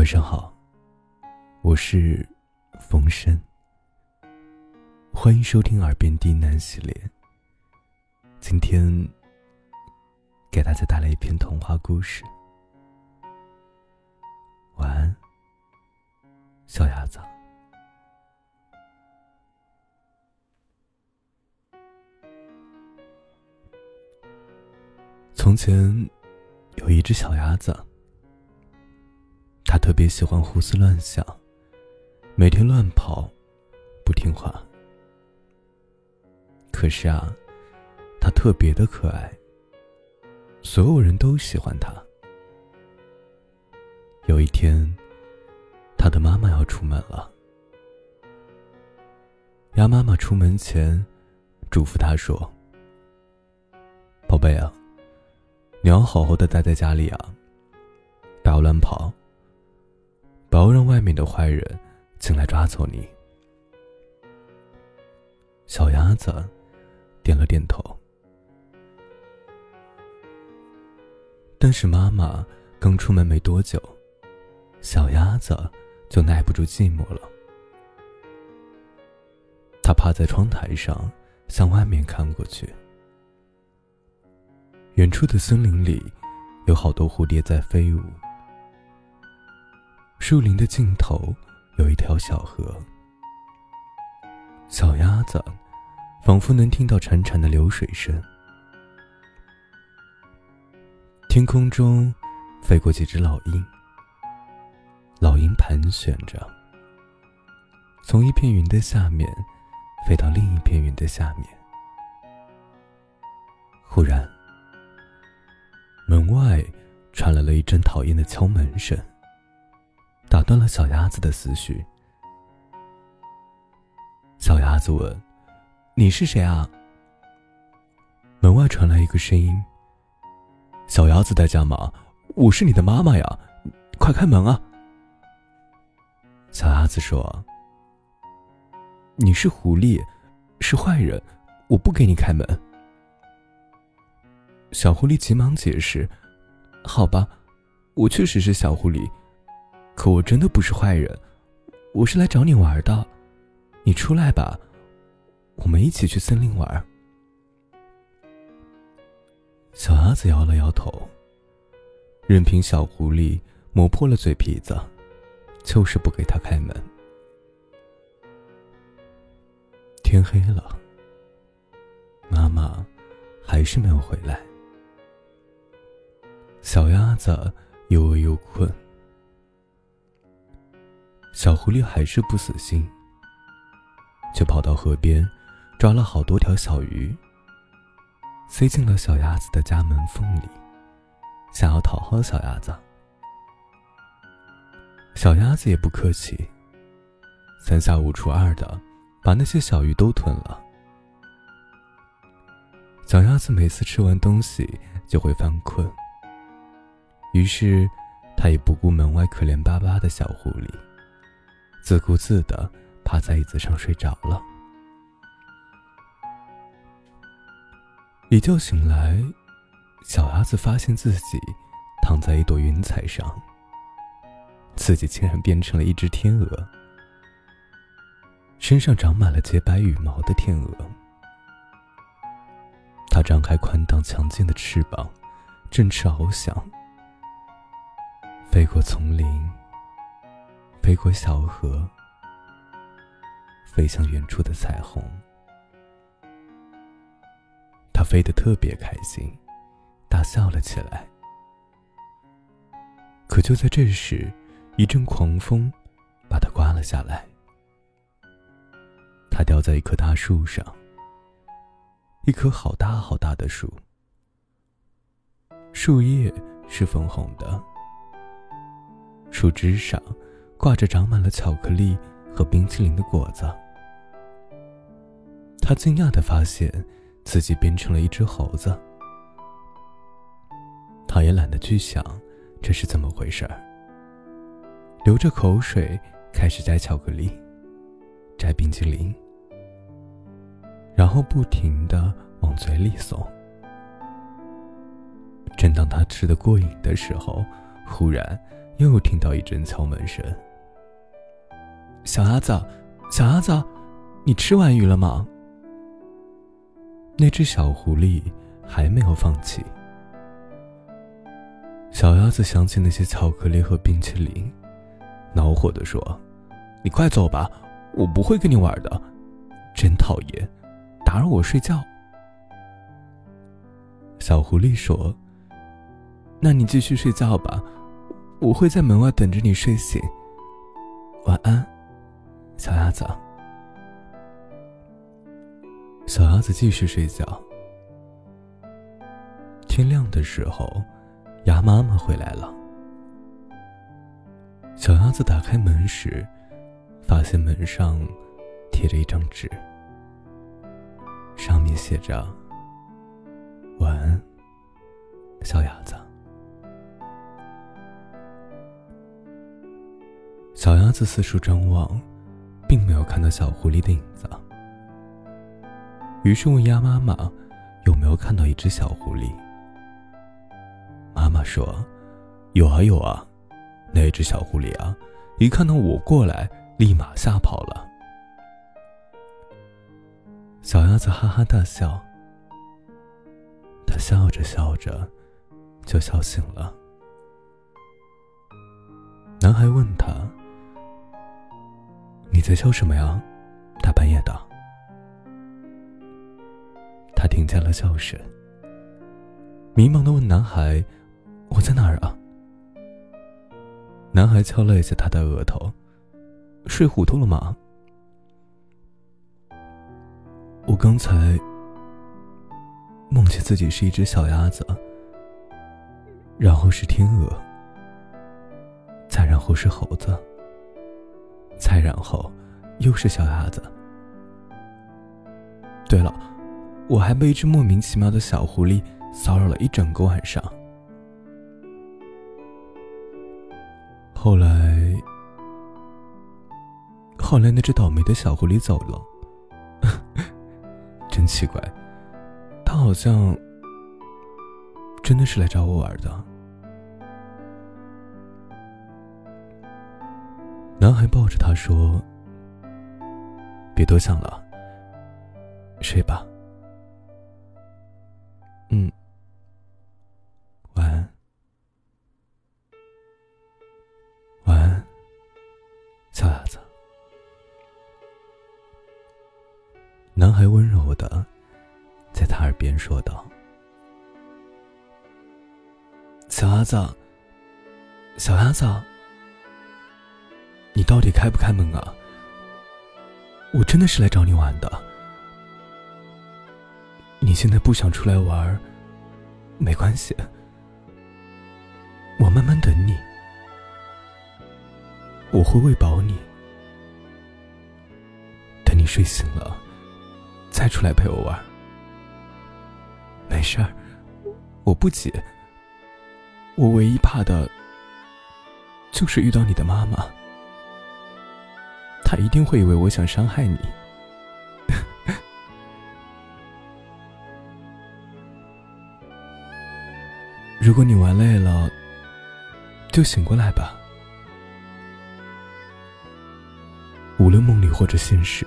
晚上好，我是冯生，欢迎收听《耳边低喃》系列。今天给大家带来一篇童话故事。晚安，小鸭子。从前有一只小鸭子，他特别喜欢胡思乱想，每天乱跑，不听话。可是啊，他特别的可爱，所有人都喜欢他。有一天，他的妈妈要出门了，鸭妈妈出门前嘱咐他说：“宝贝啊。”你要好好的待在家里啊，不要乱跑，不要让外面的坏人进来抓走你。小鸭子点了点头，但是妈妈刚出门没多久，小鸭子就耐不住寂寞了。它趴在窗台上，向外面看过去。远处的森林里，有好多蝴蝶在飞舞。树林的尽头有一条小河，小鸭子仿佛能听到潺潺的流水声。天空中飞过几只老鹰，老鹰盘旋着，从一片云的下面飞到另一片云的下面。忽然，门外传来了一阵讨厌的敲门声，打断了小鸭子的思绪。小鸭子问：“你是谁啊？”门外传来一个声音：“小鸭子在家吗？我是你的妈妈呀，快开门啊！”小鸭子说：“你是狐狸，是坏人，我不给你开门。”小狐狸急忙解释：“好吧，我确实是小狐狸，可我真的不是坏人，我是来找你玩的。你出来吧，我们一起去森林玩。”小鸭子摇了摇头，任凭小狐狸磨破了嘴皮子，就是不给他开门。天黑了，妈妈还是没有回来。小鸭子又饿又困，小狐狸还是不死心，就跑到河边，抓了好多条小鱼，塞进了小鸭子的家门缝里，想要讨好小鸭子。小鸭子也不客气，三下五除二的把那些小鱼都吞了。小鸭子每次吃完东西就会犯困。于是，它也不顾门外可怜巴巴的小狐狸，自顾自的趴在椅子上睡着了。一觉醒来，小鸭子发现自己躺在一朵云彩上，自己竟然变成了一只天鹅，身上长满了洁白羽毛的天鹅。它张开宽大强劲的翅膀，振翅翱翔。飞过丛林，飞过小河，飞向远处的彩虹。他飞得特别开心，大笑了起来。可就在这时，一阵狂风把他刮了下来。他掉在一棵大树上，一棵好大好大的树，树叶是粉红的。树枝上挂着长满了巧克力和冰淇淋的果子。他惊讶的发现自己变成了一只猴子。他也懒得去想这是怎么回事儿，流着口水开始摘巧克力，摘冰淇淋，然后不停的往嘴里送。正当他吃的过瘾的时候，忽然。又听到一阵敲门声。小鸭子，小鸭子，你吃完鱼了吗？那只小狐狸还没有放弃。小鸭子想起那些巧克力和冰淇淋，恼火的说：“你快走吧，我不会跟你玩的，真讨厌，打扰我睡觉。”小狐狸说：“那你继续睡觉吧，我会在门外等着你睡醒。晚安。”小鸭子，小鸭子继续睡觉。天亮的时候，鸭妈妈回来了。小鸭子打开门时，发现门上贴着一张纸，上面写着：“晚安，小鸭子。”小鸭子四处张望。并没有看到小狐狸的影子，于是问鸭妈妈：“有没有看到一只小狐狸？”妈妈说：“有啊有啊，那只小狐狸啊，一看到我过来，立马吓跑了。”小鸭子哈哈大笑，他笑着笑着，就笑醒了。男孩问他。你在笑什么呀？大半夜的。他听见了笑声，迷茫的问男孩：“我在哪儿啊？”男孩敲了一下他的额头：“睡糊涂了吗？”我刚才梦见自己是一只小鸭子，然后是天鹅，再然后是猴子。然后，又是小鸭子。对了，我还被一只莫名其妙的小狐狸骚扰了一整个晚上。后来，后来那只倒霉的小狐狸走了，真奇怪，它好像真的是来找我玩的。男孩抱着她说：“别多想了，睡吧。”嗯，晚安，晚安，小鸭子。男孩温柔的在他耳边说道：“小鸭子，小鸭子。”你到底开不开门啊？我真的是来找你玩的。你现在不想出来玩，没关系，我慢慢等你，我会喂饱你，等你睡醒了，再出来陪我玩。没事儿，我不急。我唯一怕的，就是遇到你的妈妈。他一定会以为我想伤害你。如果你玩累了，就醒过来吧。无论梦里或者现实，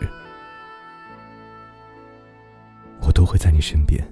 我都会在你身边。